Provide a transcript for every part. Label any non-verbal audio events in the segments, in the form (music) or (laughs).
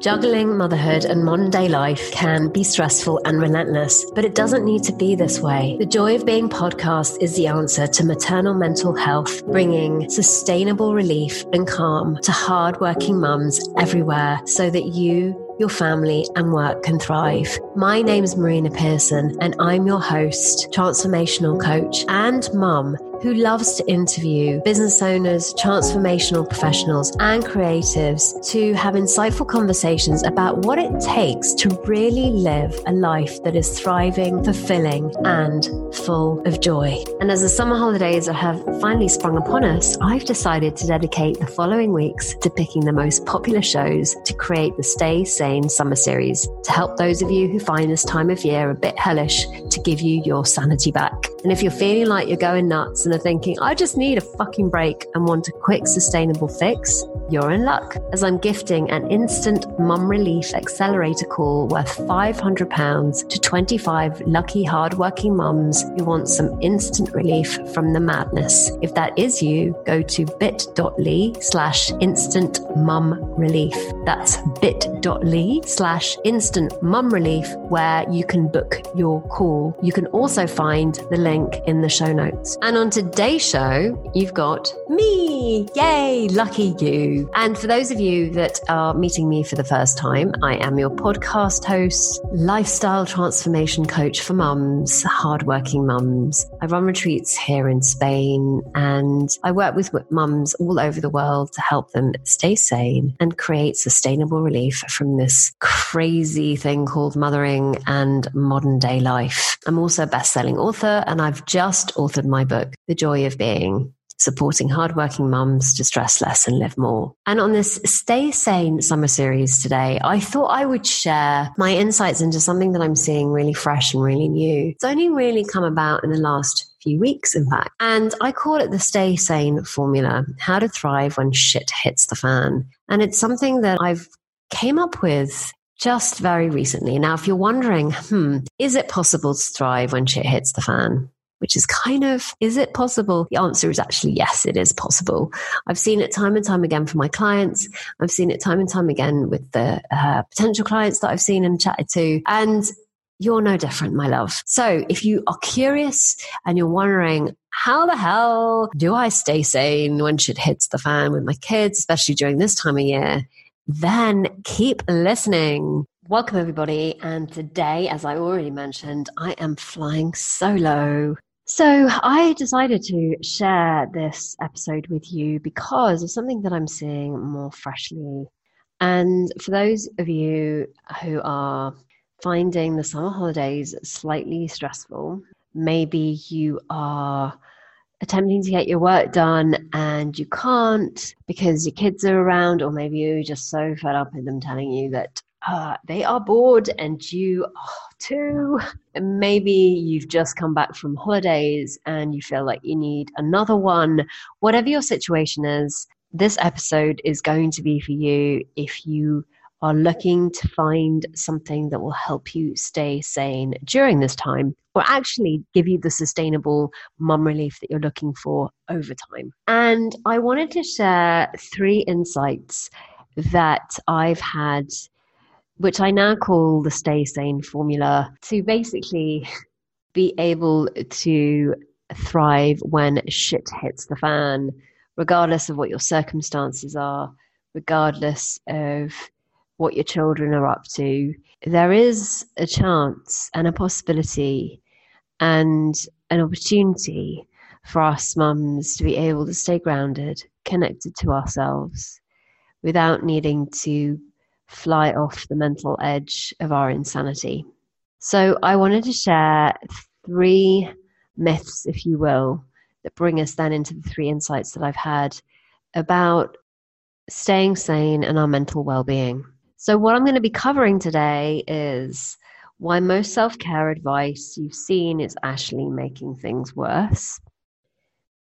Juggling motherhood and modern day life can be stressful and relentless, but it doesn't need to be this way. The Joy of Being podcast is the answer to maternal mental health, bringing sustainable relief and calm to hardworking mums everywhere so that you your family and work can thrive. My name is Marina Pearson, and I'm your host, transformational coach, and mum who loves to interview business owners, transformational professionals, and creatives to have insightful conversations about what it takes to really live a life that is thriving, fulfilling, and full of joy. And as the summer holidays have finally sprung upon us, I've decided to dedicate the following weeks to picking the most popular shows to create the Stay Sane Summer Series to help those of you who find this time of year a bit hellish to give you your sanity back. And if you're feeling like you're going nuts and are thinking, I just need a fucking break and want a quick, sustainable fix, you're in luck as I'm gifting an instant mum relief accelerator call worth £500 to 25 lucky hardworking mums who want some instant relief from the madness. If that is you, go to bit.ly slash instant mum relief. That's bit.ly slash instant mum relief where you can book your call. You can also find the link in the show notes. And on today's show, you've got me. Yay, lucky you. And for those of you that are meeting me for the first time, I am your podcast host, lifestyle transformation coach for mums, hardworking mums. I run retreats here in Spain and I work with mums all over the world to help them stay sane and create sustainable relief from this crazy thing called mothering and modern day life. I'm also a best selling author and I've just authored my book, The Joy of Being supporting hardworking mums to stress less and live more. And on this Stay Sane summer series today, I thought I would share my insights into something that I'm seeing really fresh and really new. It's only really come about in the last few weeks, in fact. And I call it the Stay Sane formula, how to thrive when shit hits the fan. And it's something that I've came up with just very recently. Now, if you're wondering, hmm, is it possible to thrive when shit hits the fan? which is kind of, is it possible? The answer is actually yes, it is possible. I've seen it time and time again for my clients. I've seen it time and time again with the uh, potential clients that I've seen and chatted to. And you're no different, my love. So if you are curious and you're wondering, how the hell do I stay sane when shit hits the fan with my kids, especially during this time of year? Then keep listening. Welcome, everybody. And today, as I already mentioned, I am flying solo. So I decided to share this episode with you because of something that I'm seeing more freshly. And for those of you who are finding the summer holidays slightly stressful, maybe you are attempting to get your work done and you can't because your kids are around, or maybe you're just so fed up with them telling you that uh, they are bored and you are too. Maybe you've just come back from holidays and you feel like you need another one. Whatever your situation is, this episode is going to be for you if you are looking to find something that will help you stay sane during this time or actually give you the sustainable mum relief that you're looking for over time. And I wanted to share three insights that I've had which I now call the stay sane formula, to basically be able to thrive when shit hits the fan, regardless of what your circumstances are, regardless of what your children are up to. There is a chance and a possibility and an opportunity for us mums to be able to stay grounded, connected to ourselves, without needing to fly off the mental edge of our insanity. So, I wanted to share three myths, if you will, that bring us then into the three insights that I've had about staying sane and our mental well being. So, what I'm going to be covering today is why most self care advice you've seen is actually making things worse.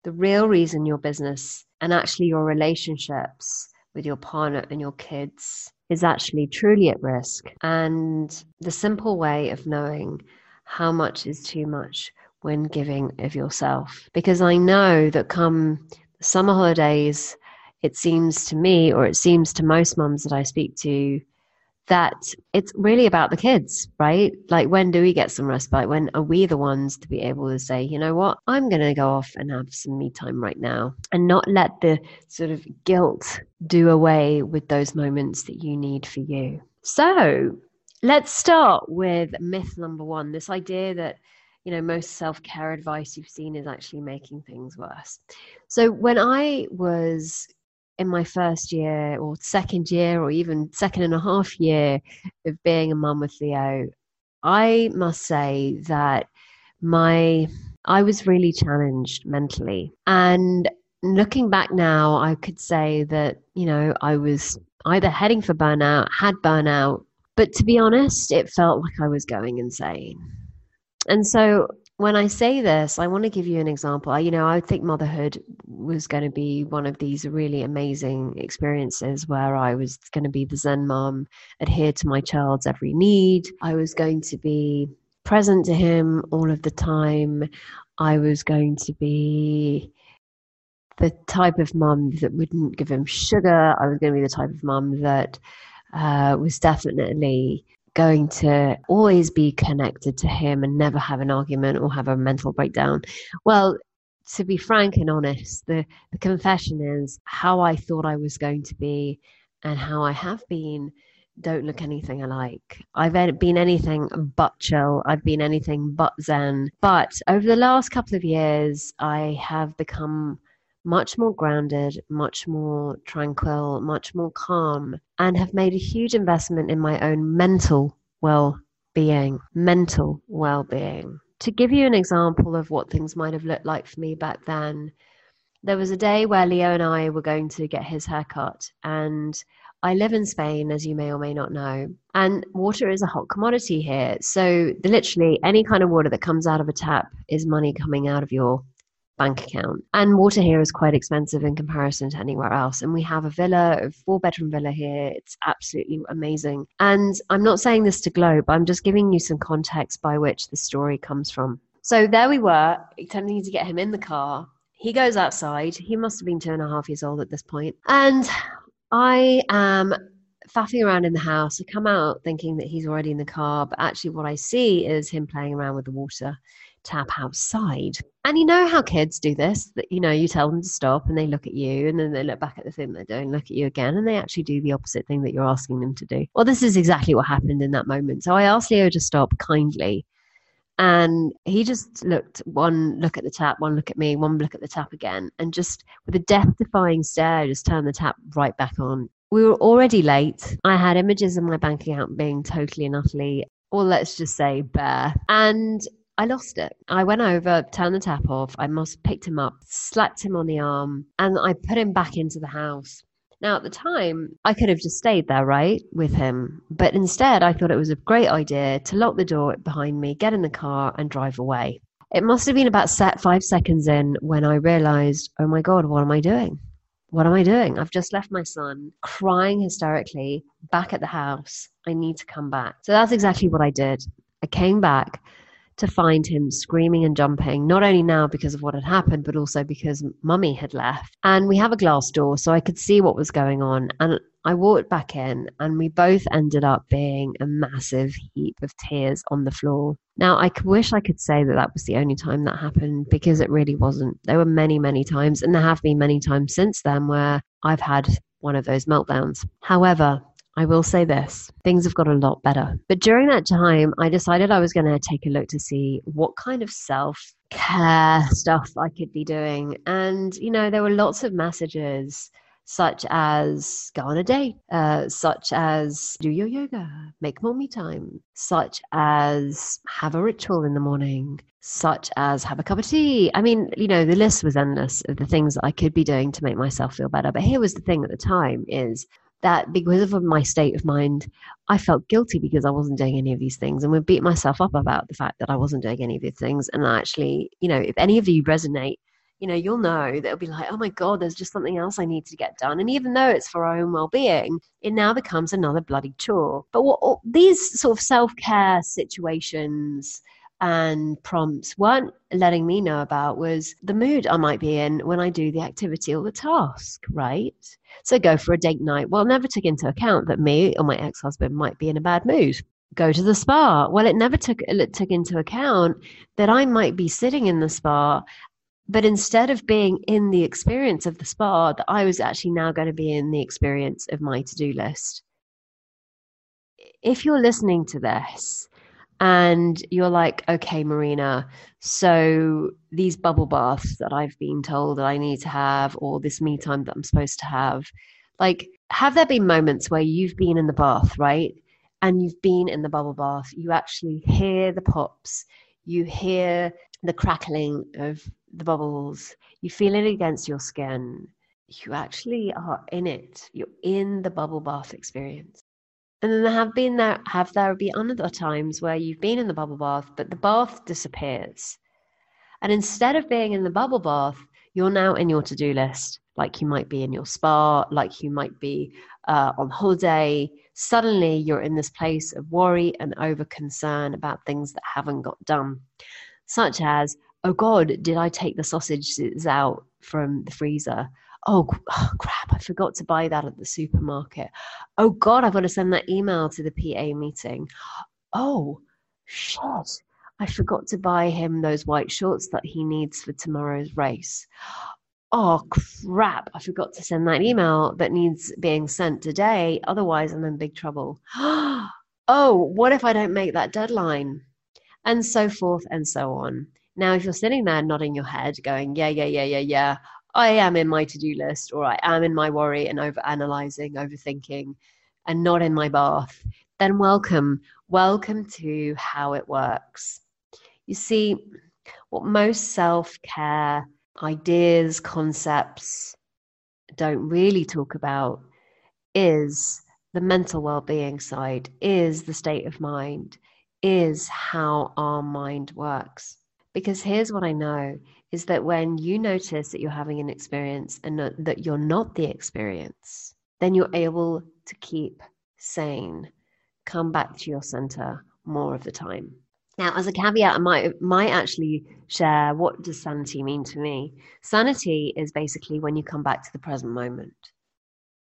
The real reason your business and actually your relationships with your partner and your kids is actually truly at risk. And the simple way of knowing how much is too much when giving of yourself. Because I know that come summer holidays, it seems to me, or it seems to most mums that I speak to, that it's really about the kids, right? Like, when do we get some respite? When are we the ones to be able to say, you know what, I'm going to go off and have some me time right now and not let the sort of guilt do away with those moments that you need for you? So, let's start with myth number one this idea that you know most self-care advice you've seen is actually making things worse so when i was in my first year or second year or even second and a half year of being a mum with leo i must say that my i was really challenged mentally. And looking back now i could say that you know i was either heading for burnout had burnout but to be honest it felt like i was going insane. And so when I say this, I want to give you an example. I, you know, I think motherhood was going to be one of these really amazing experiences where I was going to be the Zen mom, adhere to my child's every need. I was going to be present to him all of the time. I was going to be the type of mum that wouldn't give him sugar. I was going to be the type of mum that uh, was definitely going to always be connected to him and never have an argument or have a mental breakdown. Well, to be frank and honest, the, the confession is how I thought I was going to be and how I have been don't look anything alike. I've been anything but chill. I've been anything but zen. But over the last couple of years, I have become much more grounded, much more tranquil, much more calm, and have made a huge investment in my own mental well being. Mental well being. To give you an example of what things might have looked like for me back then, there was a day where Leo and I were going to get his haircut, and I live in Spain, as you may or may not know, and water is a hot commodity here. So, literally, any kind of water that comes out of a tap is money coming out of your bank account. And water here is quite expensive in comparison to anywhere else. And we have a villa, a four bedroom villa here. It's absolutely amazing. And I'm not saying this to globe, I'm just giving you some context by which the story comes from. So there we were, attempting to get him in the car. He goes outside. He must have been two and a half years old at this point. And I am faffing around in the house. I come out thinking that he's already in the car, but actually, what I see is him playing around with the water tap outside. And you know how kids do this that, you know, you tell them to stop and they look at you and then they look back at the thing they're doing, look at you again and they actually do the opposite thing that you're asking them to do. Well, this is exactly what happened in that moment. So I asked Leo to stop kindly. And he just looked one look at the tap, one look at me, one look at the tap again, and just with a death defying stare, just turned the tap right back on. We were already late. I had images of my bank account being totally and utterly or let's just say bare. And I lost it. I went over, turned the tap off. I must picked him up, slapped him on the arm, and I put him back into the house. Now, at the time, I could have just stayed there, right, with him. But instead, I thought it was a great idea to lock the door behind me, get in the car, and drive away. It must have been about set five seconds in when I realized, oh my God, what am I doing? What am I doing? I've just left my son crying hysterically back at the house. I need to come back. So that's exactly what I did. I came back to find him screaming and jumping, not only now because of what had happened, but also because mummy had left. And we have a glass door, so I could see what was going on. And I walked back in, and we both ended up being a massive heap of tears on the floor. Now, I wish I could say that that was the only time that happened because it really wasn't. There were many, many times, and there have been many times since then where I've had one of those meltdowns. However, I will say this things have got a lot better. But during that time, I decided I was going to take a look to see what kind of self care stuff I could be doing. And, you know, there were lots of messages such as go on a date, uh, such as do your yoga, make more me time, such as have a ritual in the morning, such as have a cup of tea. I mean, you know, the list was endless of the things that I could be doing to make myself feel better. But here was the thing at the time is that because of my state of mind, I felt guilty because I wasn't doing any of these things and would beat myself up about the fact that I wasn't doing any of these things. And I actually, you know, if any of you resonate, you know, you'll know that it'll be like, oh my God, there's just something else I need to get done. And even though it's for our own well being, it now becomes another bloody chore. But what these sort of self care situations, and prompts weren't letting me know about was the mood I might be in when I do the activity or the task, right? So go for a date night. Well, never took into account that me or my ex husband might be in a bad mood. Go to the spa. Well, it never took it took into account that I might be sitting in the spa, but instead of being in the experience of the spa, that I was actually now going to be in the experience of my to do list. If you're listening to this and you're like, okay, Marina, so these bubble baths that I've been told that I need to have, or this me time that I'm supposed to have, like, have there been moments where you've been in the bath, right? And you've been in the bubble bath, you actually hear the pops, you hear the crackling of the bubbles, you feel it against your skin. You actually are in it. You're in the bubble bath experience. And then there have been there have there been other times where you've been in the bubble bath, but the bath disappears. And instead of being in the bubble bath, you're now in your to-do list, like you might be in your spa, like you might be uh, on holiday. Suddenly, you're in this place of worry and over concern about things that haven't got done, such as, oh God, did I take the sausages out from the freezer? Oh, (sighs) oh, crap, I forgot to buy that at the supermarket. Oh God, I've got to send that email to the PA meeting. Oh, shit, I forgot to buy him those white shorts that he needs for tomorrow's race. Oh crap, I forgot to send that email that needs being sent today. Otherwise, I'm in big trouble. (gasps) oh, what if I don't make that deadline? And so forth and so on. Now, if you're sitting there nodding your head, going, yeah, yeah, yeah, yeah, yeah, I am in my to do list or I am in my worry and over analyzing, overthinking, and not in my bath, then welcome. Welcome to how it works. You see, what most self care ideas, concepts don't really talk about is the mental well being side, is the state of mind, is how our mind works. Because here's what I know is that when you notice that you're having an experience and that you're not the experience, then you're able to keep sane, come back to your center more of the time. Now, as a caveat, I might, might actually share what does sanity mean to me. Sanity is basically when you come back to the present moment,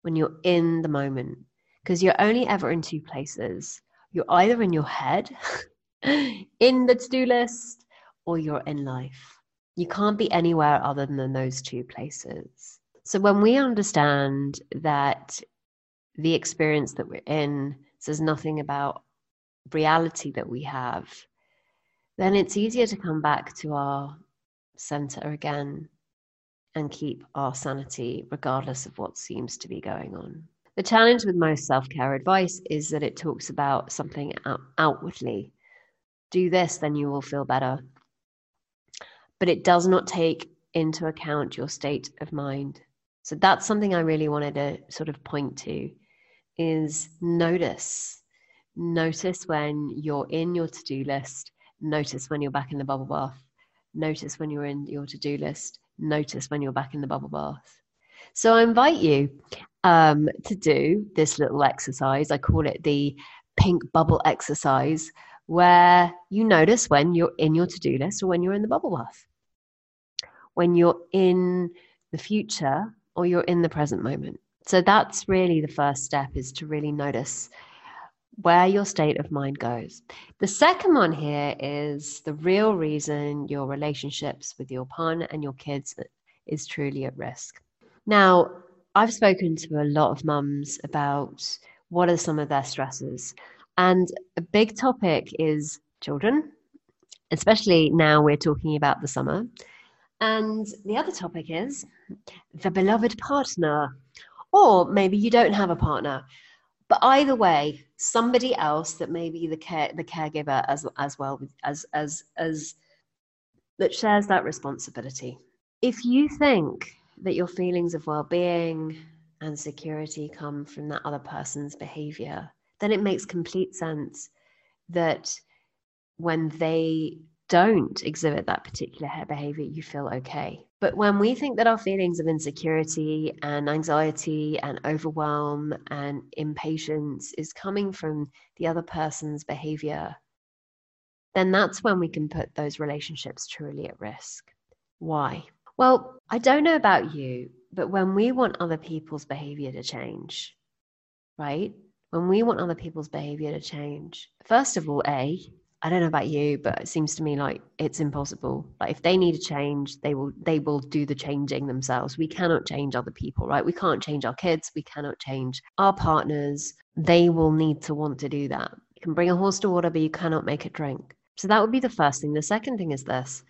when you're in the moment, because you're only ever in two places. You're either in your head, (laughs) in the to do list, or you're in life. You can't be anywhere other than those two places. So when we understand that the experience that we're in says nothing about reality that we have, then it's easier to come back to our center again and keep our sanity regardless of what seems to be going on. The challenge with most self care advice is that it talks about something out- outwardly. Do this, then you will feel better but it does not take into account your state of mind. So that's something I really wanted to sort of point to is notice. Notice when you're in your to-do list, notice when you're back in the bubble bath. Notice when you're in your to-do list, notice when you're back in the bubble bath. So I invite you um, to do this little exercise. I call it the pink bubble exercise, where you notice when you're in your to do list or when you're in the bubble bath, when you're in the future or you're in the present moment. So that's really the first step is to really notice where your state of mind goes. The second one here is the real reason your relationships with your partner and your kids is truly at risk. Now, I've spoken to a lot of mums about what are some of their stresses. And a big topic is children, especially now we're talking about the summer. And the other topic is the beloved partner. Or maybe you don't have a partner. But either way, somebody else that may be the care the caregiver as as well as as as that shares that responsibility. If you think that your feelings of well-being and security come from that other person's behavior, then it makes complete sense that when they don't exhibit that particular behavior, you feel okay. But when we think that our feelings of insecurity and anxiety and overwhelm and impatience is coming from the other person's behavior, then that's when we can put those relationships truly at risk. Why? Well, I don't know about you, but when we want other people's behavior to change, right? When we want other people's behavior to change, first of all, A, I don't know about you, but it seems to me like it's impossible. Like if they need a change, they will they will do the changing themselves. We cannot change other people, right? We can't change our kids, we cannot change our partners. They will need to want to do that. You can bring a horse to water, but you cannot make it drink. So that would be the first thing. The second thing is this.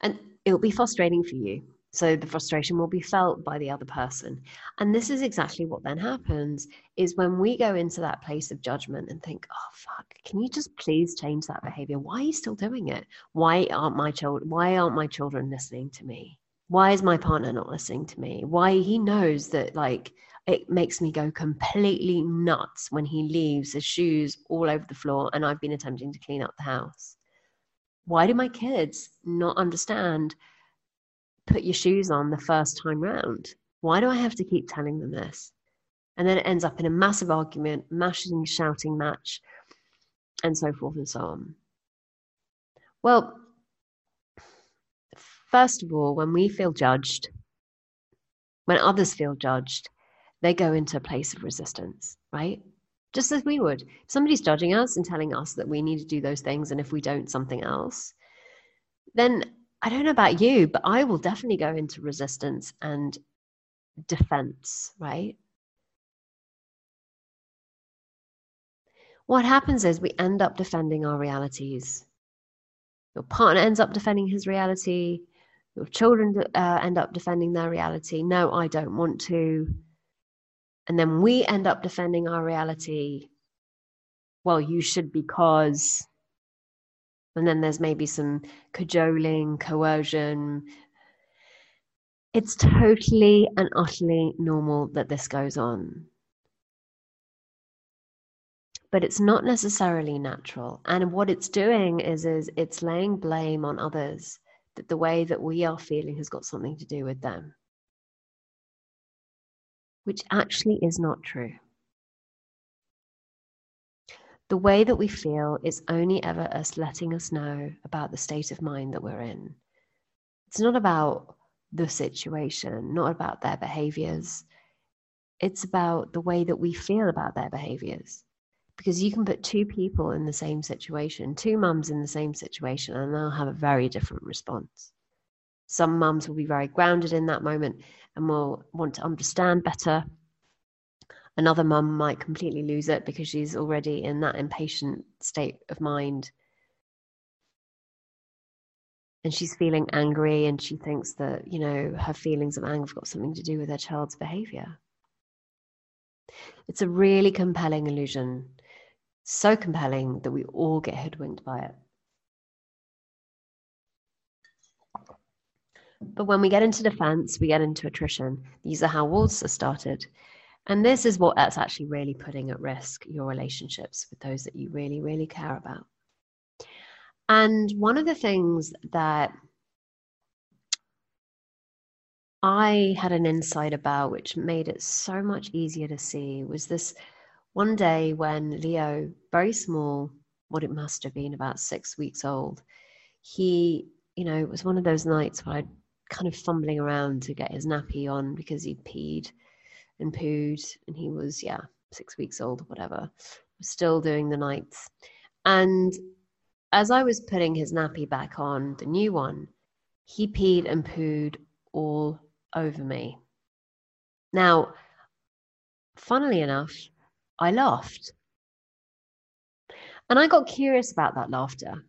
And it'll be frustrating for you so the frustration will be felt by the other person. And this is exactly what then happens is when we go into that place of judgment and think, oh fuck, can you just please change that behavior? Why are you still doing it? Why aren't my children why aren't my children listening to me? Why is my partner not listening to me? Why he knows that like it makes me go completely nuts when he leaves his shoes all over the floor and I've been attempting to clean up the house. Why do my kids not understand put your shoes on the first time round. Why do I have to keep telling them this? And then it ends up in a massive argument, mashing, shouting match, and so forth and so on. Well, first of all, when we feel judged, when others feel judged, they go into a place of resistance, right? Just as we would. If somebody's judging us and telling us that we need to do those things, and if we don't, something else, then I don't know about you, but I will definitely go into resistance and defense, right? What happens is we end up defending our realities. Your partner ends up defending his reality. Your children uh, end up defending their reality. No, I don't want to. And then we end up defending our reality. Well, you should because and then there's maybe some cajoling, coercion. It's totally and utterly normal that this goes on. But it's not necessarily natural. And what it's doing is, is it's laying blame on others that the way that we are feeling has got something to do with them, which actually is not true the way that we feel is only ever us letting us know about the state of mind that we're in. It's not about the situation, not about their behaviors. It's about the way that we feel about their behaviors. Because you can put two people in the same situation, two mums in the same situation, and they'll have a very different response. Some mums will be very grounded in that moment and will want to understand better another mum might completely lose it because she's already in that impatient state of mind. And she's feeling angry and she thinks that you know her feelings of anger have got something to do with her child's behavior. It's a really compelling illusion. So compelling that we all get hoodwinked by it. But when we get into defense we get into attrition. These are how wars are started and this is what that's actually really putting at risk your relationships with those that you really, really care about. And one of the things that I had an insight about, which made it so much easier to see, was this one day when Leo, very small, what it must have been about six weeks old, he, you know, it was one of those nights where I'd kind of fumbling around to get his nappy on because he'd peed and pooed, and he was, yeah, six weeks old or whatever, was still doing the nights. And as I was putting his nappy back on, the new one, he peed and pooed all over me. Now, funnily enough, I laughed. And I got curious about that laughter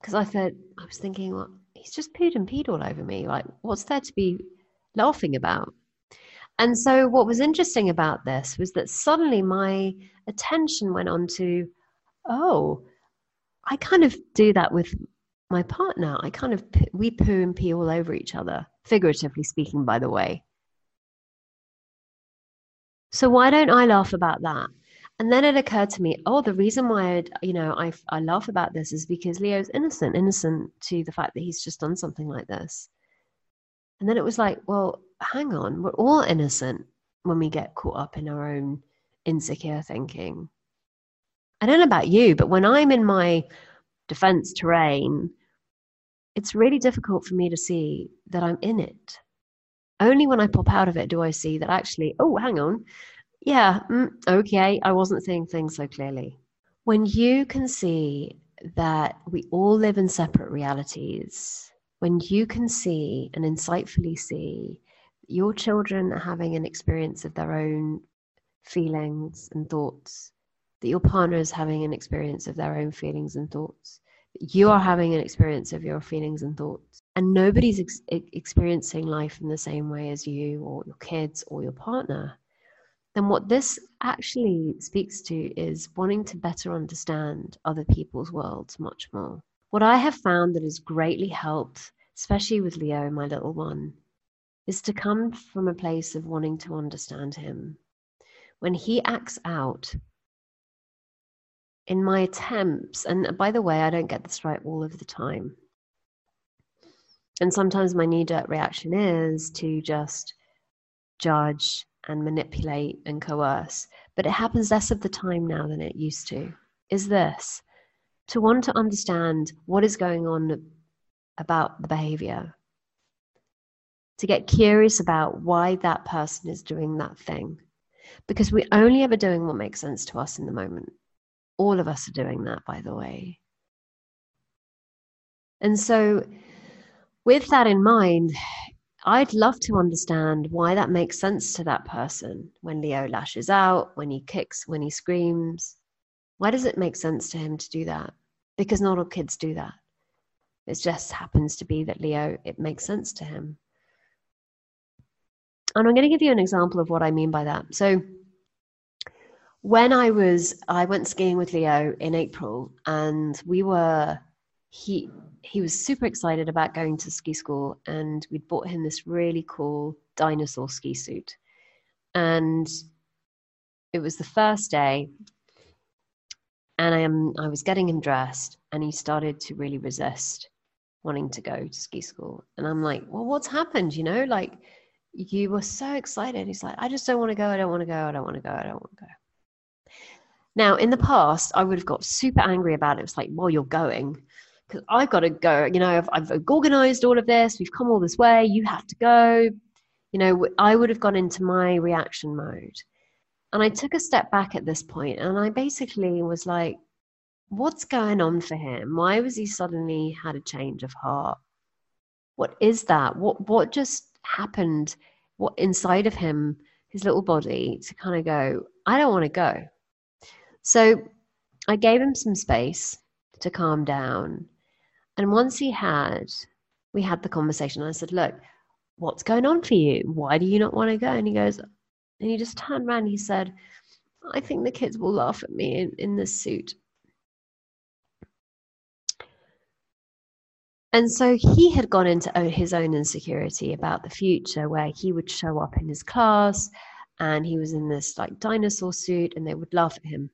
because I thought, I was thinking, well, he's just pooed and peed all over me. Like, what's there to be laughing about? And so, what was interesting about this was that suddenly my attention went on to, oh, I kind of do that with my partner. I kind of, we poo and pee all over each other, figuratively speaking, by the way. So, why don't I laugh about that? And then it occurred to me, oh, the reason why I'd, you know I I laugh about this is because Leo's innocent, innocent to the fact that he's just done something like this. And then it was like, well, hang on, we're all innocent when we get caught up in our own insecure thinking. I don't know about you, but when I'm in my defense terrain, it's really difficult for me to see that I'm in it. Only when I pop out of it do I see that actually, oh, hang on. Yeah, mm, okay, I wasn't seeing things so clearly. When you can see that we all live in separate realities, when you can see and insightfully see your children are having an experience of their own feelings and thoughts, that your partner is having an experience of their own feelings and thoughts, that you are having an experience of your feelings and thoughts, and nobody's ex- experiencing life in the same way as you or your kids or your partner, then what this actually speaks to is wanting to better understand other people's worlds much more. What I have found that has greatly helped, especially with Leo, my little one, is to come from a place of wanting to understand him. When he acts out, in my attempts, and by the way, I don't get this right all of the time. And sometimes my knee jerk reaction is to just judge and manipulate and coerce, but it happens less of the time now than it used to. Is this to want to understand what is going on about the behavior, to get curious about why that person is doing that thing, because we're only ever doing what makes sense to us in the moment. All of us are doing that, by the way. And so, with that in mind, I'd love to understand why that makes sense to that person when Leo lashes out, when he kicks, when he screams. Why does it make sense to him to do that? Because not all kids do that. It just happens to be that Leo, it makes sense to him. And I'm going to give you an example of what I mean by that. So, when I was, I went skiing with Leo in April, and we were, he he was super excited about going to ski school, and we'd bought him this really cool dinosaur ski suit, and it was the first day, and I am I was getting him dressed, and he started to really resist wanting to go to ski school, and I'm like, well, what's happened? You know, like you were so excited. He's like, I just don't want to go. I don't want to go. I don't want to go. I don't want to go. Now, in the past, I would have got super angry about it. It's like, well, you're going. Because I've got to go. You know, I've, I've organized all of this. We've come all this way. You have to go. You know, I would have gone into my reaction mode. And I took a step back at this point and I basically was like, what's going on for him? Why was he suddenly had a change of heart? What is that? What what just happened? What inside of him, his little body, to kind of go, I don't want to go. So I gave him some space to calm down. And once he had, we had the conversation. I said, Look, what's going on for you? Why do you not want to go? And he goes, and he just turned around. He said, I think the kids will laugh at me in, in this suit. And so he had gone into his own insecurity about the future, where he would show up in his class and he was in this like dinosaur suit and they would laugh at him.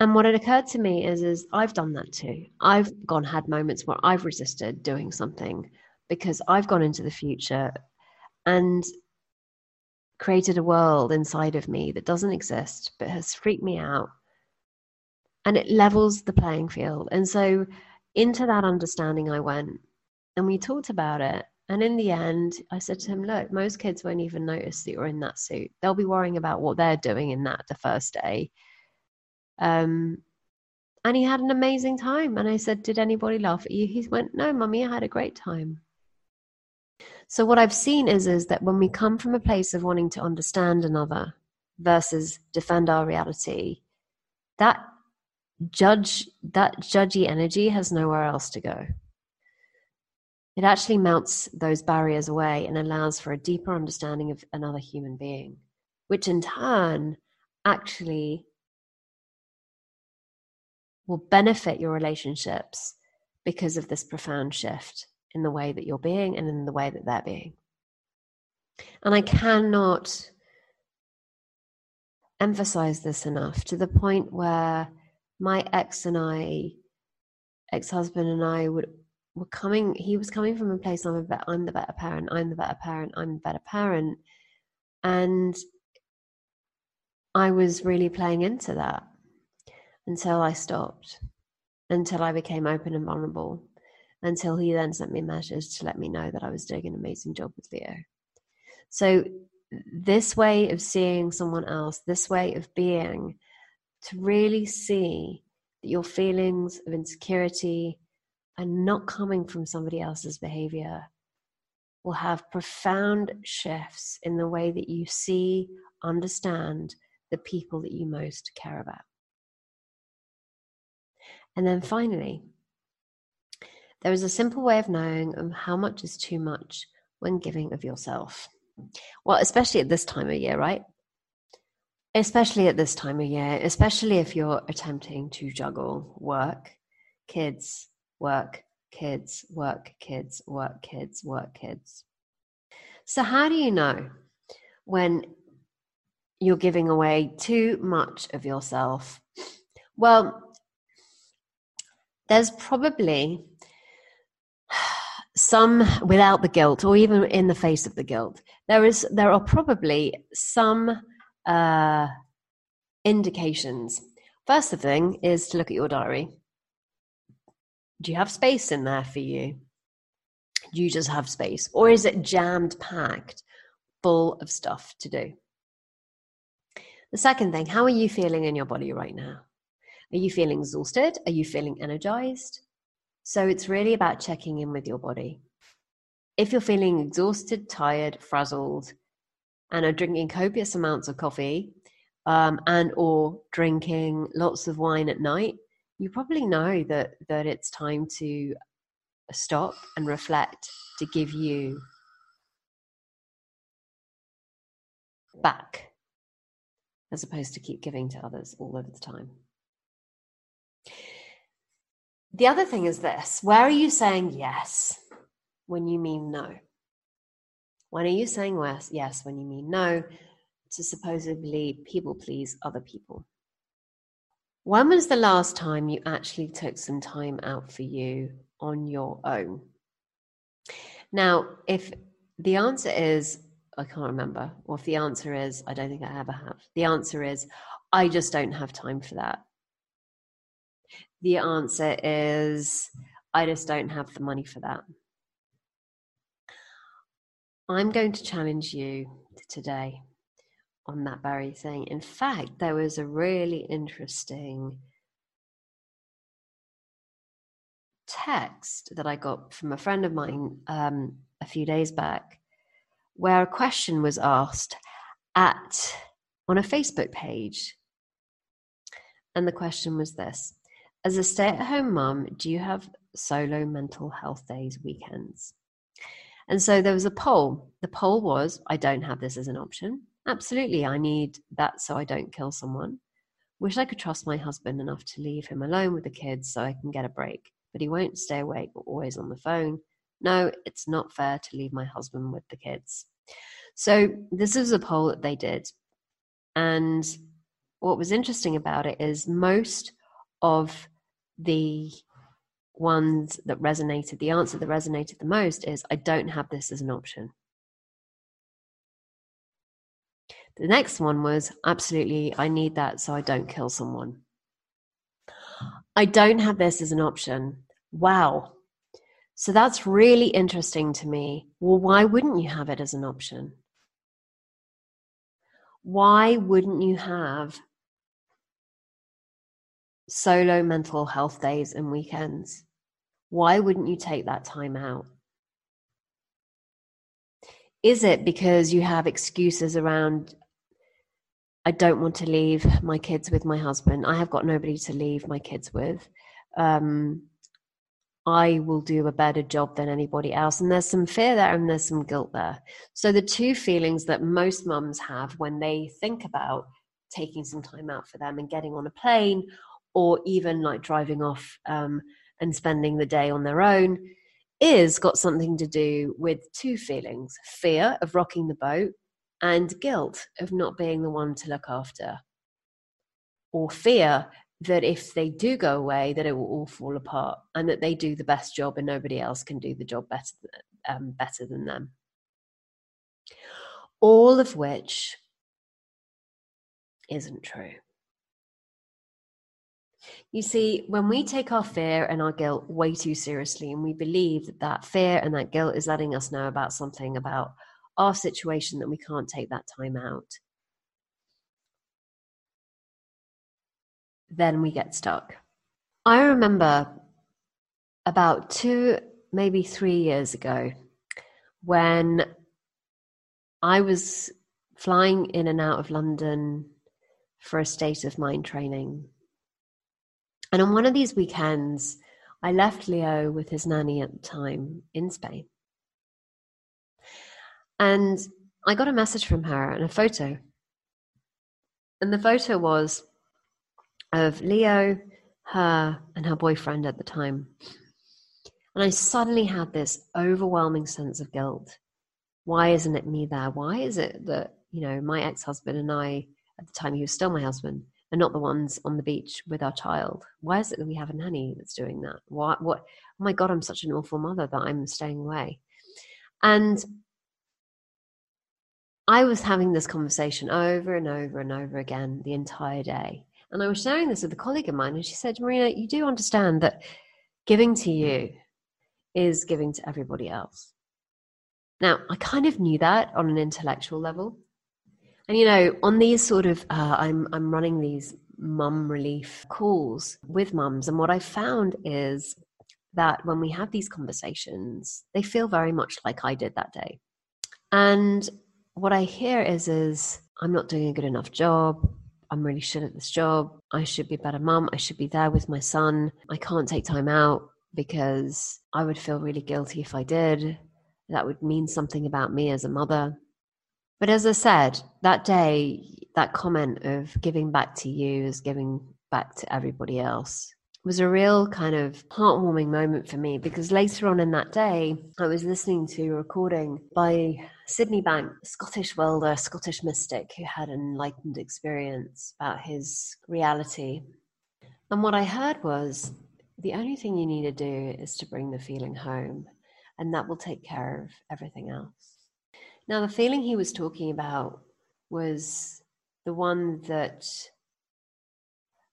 And what had occurred to me is, is I've done that too. I've gone had moments where I've resisted doing something because I've gone into the future and created a world inside of me that doesn't exist but has freaked me out. And it levels the playing field. And so into that understanding I went and we talked about it. And in the end, I said to him, Look, most kids won't even notice that you're in that suit. They'll be worrying about what they're doing in that the first day um, and he had an amazing time. And I said, Did anybody laugh at you? He went, No, mummy, I had a great time. So what I've seen is is that when we come from a place of wanting to understand another versus defend our reality, that judge that judgy energy has nowhere else to go. It actually melts those barriers away and allows for a deeper understanding of another human being, which in turn actually will benefit your relationships because of this profound shift in the way that you're being and in the way that they're being. And I cannot emphasize this enough to the point where my ex and I, ex husband and I, would were coming. He was coming from a place I'm a bet, I'm the better parent. I'm the better parent. I'm the better parent, and I was really playing into that. until I stopped, until I became open and vulnerable, until he then sent me a message to let me know that I was doing an amazing job with Leo. So, this way of seeing someone else, this way of being, to really see that your feelings of insecurity are not coming from somebody else's behavior will have profound shifts in the way that you see, understand the people that you most care about. And then finally, there is a simple way of knowing how much is too much when giving of yourself. Well, especially at this time of year, right? Especially at this time of year, especially if you're attempting to juggle work, kids, work, kids, work, kids, work, kids, work, kids. So, how do you know when you're giving away too much of yourself? Well, there's probably some without the guilt or even in the face of the guilt there is there are probably some uh, indications. First thing is to look at your diary. Do you have space in there for you? Do you just have space? Or is it jammed packed full of stuff to do? The second thing how are you feeling in your body right now? Are you feeling exhausted? Are you feeling energized? So it's really about checking in with your body. If you're feeling exhausted, tired, frazzled, and are drinking copious amounts of coffee um, and or drinking lots of wine at night, you probably know that that it's time to stop and reflect to give you back as opposed to keep giving to others all of the time. The other thing is this where are you saying yes when you mean no? When are you saying yes when you mean no to supposedly people please other people? When was the last time you actually took some time out for you on your own? Now, if the answer is, I can't remember, or if the answer is, I don't think I ever have, the answer is, I just don't have time for that. The answer is I just don't have the money for that. I'm going to challenge you today on that very thing. In fact, there was a really interesting text that I got from a friend of mine um, a few days back where a question was asked at on a Facebook page. And the question was this as a stay at home mum, do you have solo mental health days, weekends? And so there was a poll. The poll was I don't have this as an option. Absolutely, I need that so I don't kill someone. Wish I could trust my husband enough to leave him alone with the kids so I can get a break, but he won't stay awake or always on the phone. No, it's not fair to leave my husband with the kids. So, this is a poll that they did. And what was interesting about it is most of the ones that resonated, the answer that resonated the most is I don't have this as an option. The next one was absolutely, I need that so I don't kill someone. I don't have this as an option. Wow. So that's really interesting to me. Well, why wouldn't you have it as an option? Why wouldn't you have solo mental health days and weekends. Why wouldn't you take that time out? Is it because you have excuses around, I don't want to leave my kids with my husband? I have got nobody to leave my kids with. Um, I will do a better job than anybody else. And there's some fear there and there's some guilt there. So, the two feelings that most mums have when they think about taking some time out for them and getting on a plane or even like driving off um, and spending the day on their own is got something to do with two feelings fear of rocking the boat and guilt of not being the one to look after. Or fear that if they do go away that it will all fall apart and that they do the best job and nobody else can do the job better um, better than them. All of which isn't true You see, when we take our fear and our guilt way too seriously, and we believe that that fear and that guilt is letting us know about something about our situation that we can't take that time out, then we get stuck. I remember about two, maybe three years ago, when I was flying in and out of London for a state of mind training. And on one of these weekends, I left Leo with his nanny at the time in Spain. And I got a message from her and a photo. And the photo was of Leo, her, and her boyfriend at the time. And I suddenly had this overwhelming sense of guilt. Why isn't it me there? Why is it that, you know, my ex husband and I, at the time he was still my husband, are not the ones on the beach with our child? Why is it that we have a nanny that's doing that? Why, what, oh my God, I'm such an awful mother that I'm staying away. And I was having this conversation over and over and over again the entire day. And I was sharing this with a colleague of mine, and she said, Marina, you do understand that giving to you is giving to everybody else. Now, I kind of knew that on an intellectual level. And you know, on these sort of, uh, I'm I'm running these mum relief calls with mums, and what I found is that when we have these conversations, they feel very much like I did that day. And what I hear is, is I'm not doing a good enough job. I'm really shit at this job. I should be a better mum. I should be there with my son. I can't take time out because I would feel really guilty if I did. That would mean something about me as a mother. But as I said, that day, that comment of giving back to you is giving back to everybody else was a real kind of heartwarming moment for me because later on in that day, I was listening to a recording by Sydney Banks, Scottish welder, Scottish mystic who had an enlightened experience about his reality. And what I heard was the only thing you need to do is to bring the feeling home, and that will take care of everything else. Now, the feeling he was talking about was the one that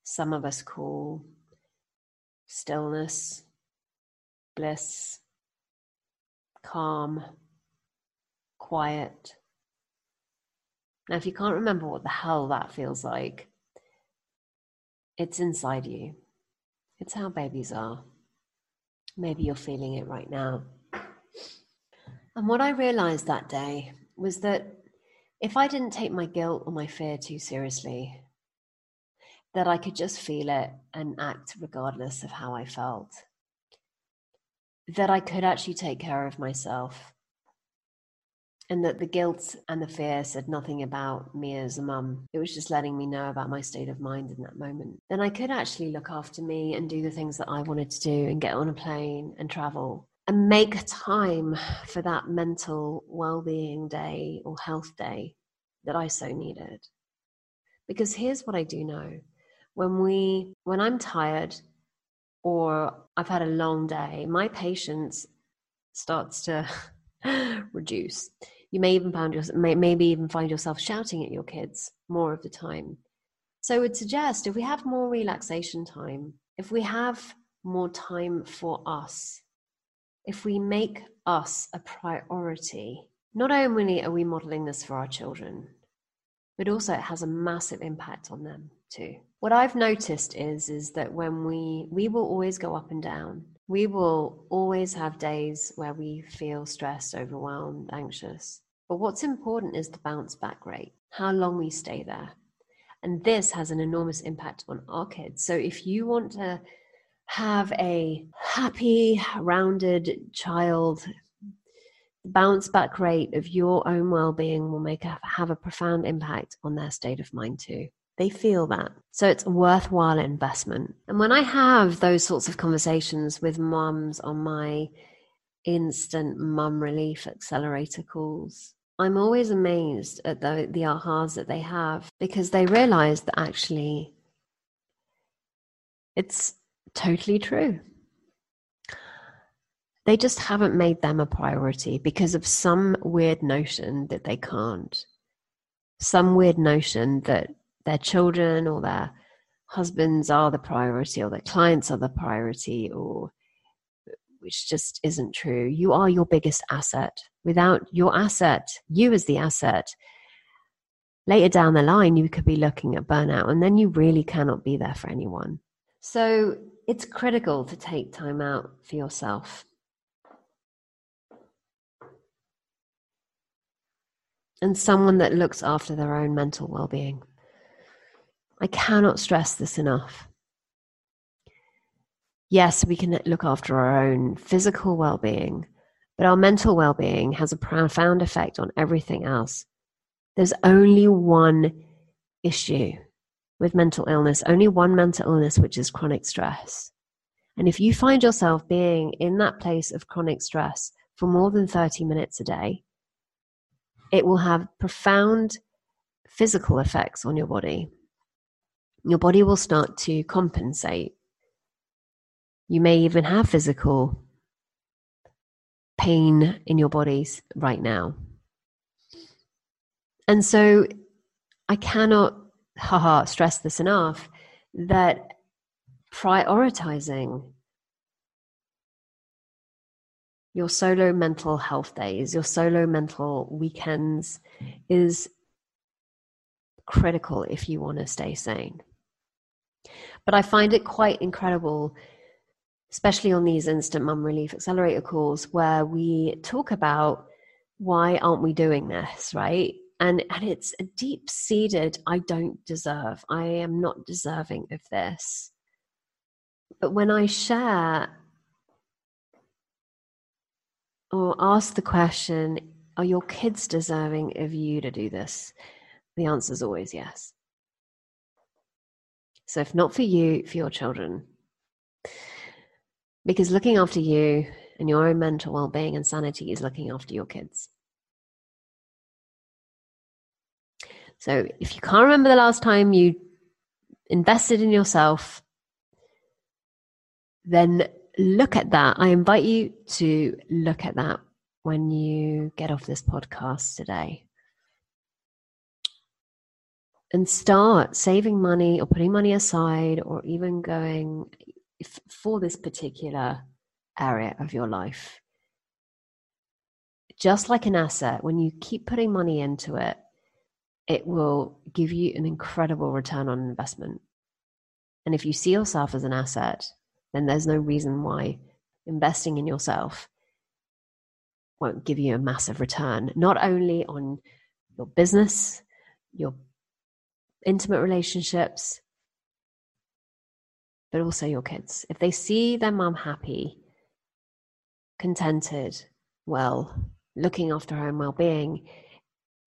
some of us call stillness, bliss, calm, quiet. Now, if you can't remember what the hell that feels like, it's inside you. It's how babies are. Maybe you're feeling it right now. And what I realized that day was that if I didn't take my guilt or my fear too seriously, that I could just feel it and act regardless of how I felt. That I could actually take care of myself. And that the guilt and the fear said nothing about me as a mum. It was just letting me know about my state of mind in that moment. Then I could actually look after me and do the things that I wanted to do and get on a plane and travel and make time for that mental well-being day or health day that I so needed. Because here's what I do know. When we when I'm tired or I've had a long day, my patience starts to (laughs) reduce. You may even find yourself, may, maybe even find yourself shouting at your kids more of the time. So I would suggest if we have more relaxation time, if we have more time for us, if we make us a priority, not only are we modeling this for our children, but also it has a massive impact on them too. What I've noticed is is that when we we will always go up and down. We will always have days where we feel stressed, overwhelmed, anxious. But what's important is the bounce back rate, how long we stay there. And this has an enormous impact on our kids. So if you want to have a happy, rounded child, the bounce back rate of your own well being will make a, have a profound impact on their state of mind too. They feel that. So it's a worthwhile investment. And when I have those sorts of conversations with mums on my instant mum relief accelerator calls, I'm always amazed at the, the ahas that they have because they realize that actually it's totally true. They just haven't made them a priority because of some weird notion that they can't. Some weird notion that their children or their husbands are the priority or their clients are the priority or which just isn't true. You are your biggest asset. Without your asset, you as the asset, later down the line, you could be looking at burnout, and then you really cannot be there for anyone. So it's critical to take time out for yourself. And someone that looks after their own mental well being. I cannot stress this enough. Yes, we can look after our own physical well being, but our mental well being has a profound effect on everything else. There's only one issue with mental illness, only one mental illness, which is chronic stress. And if you find yourself being in that place of chronic stress for more than 30 minutes a day, it will have profound physical effects on your body. Your body will start to compensate. You may even have physical pain in your bodies right now. And so I cannot, haha, stress this enough that prioritizing your solo mental health days, your solo mental weekends is critical if you want to stay sane. But I find it quite incredible, especially on these instant mum relief accelerator calls, where we talk about why aren't we doing this, right? And and it's a deep seated, I don't deserve, I am not deserving of this. But when I share or ask the question, are your kids deserving of you to do this? The answer is always yes. So, if not for you, for your children. Because looking after you and your own mental well being and sanity is looking after your kids. So, if you can't remember the last time you invested in yourself, then look at that. I invite you to look at that when you get off this podcast today and start saving money or putting money aside or even going for this particular area of your life. Just like an asset, when you keep putting money into it, it will give you an incredible return on investment. And if you see yourself as an asset, then there's no reason why investing in yourself won't give you a massive return, not only on your business, your intimate relationships, but also your kids. If they see their mum happy, contented, well, looking after her own well being,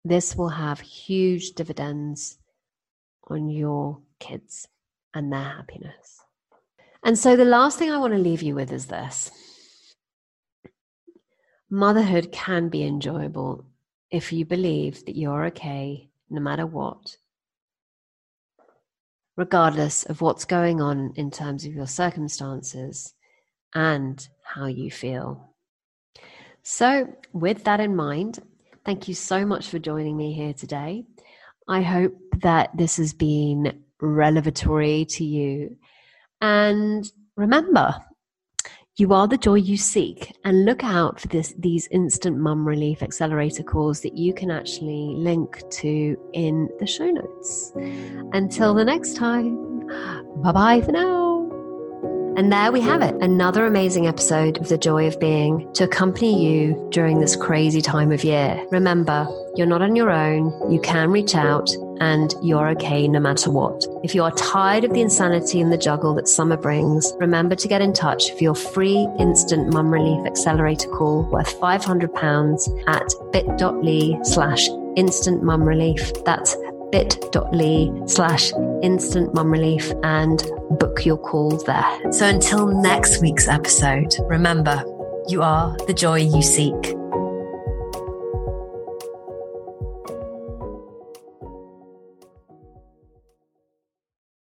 this will have huge dividends on your kids and their happiness. And so, the last thing I want to leave you with is this motherhood can be enjoyable if you believe that you're okay no matter what regardless of what's going on in terms of your circumstances and how you feel. So, with that in mind, thank you so much for joining me here today. I hope that this has been revelatory to you. And remember, you are the joy you seek, and look out for this, these instant mum relief accelerator calls that you can actually link to in the show notes. Until the next time, bye bye for now. And there we have it, another amazing episode of The Joy of Being to accompany you during this crazy time of year. Remember, you're not on your own, you can reach out, and you're okay no matter what. If you are tired of the insanity and the juggle that summer brings, remember to get in touch for your free instant mum relief accelerator call worth £500 at bit.ly slash instant mum relief. That's bit.ly slash instant mum relief and book your call there. So until next week's episode, remember, you are the joy you seek.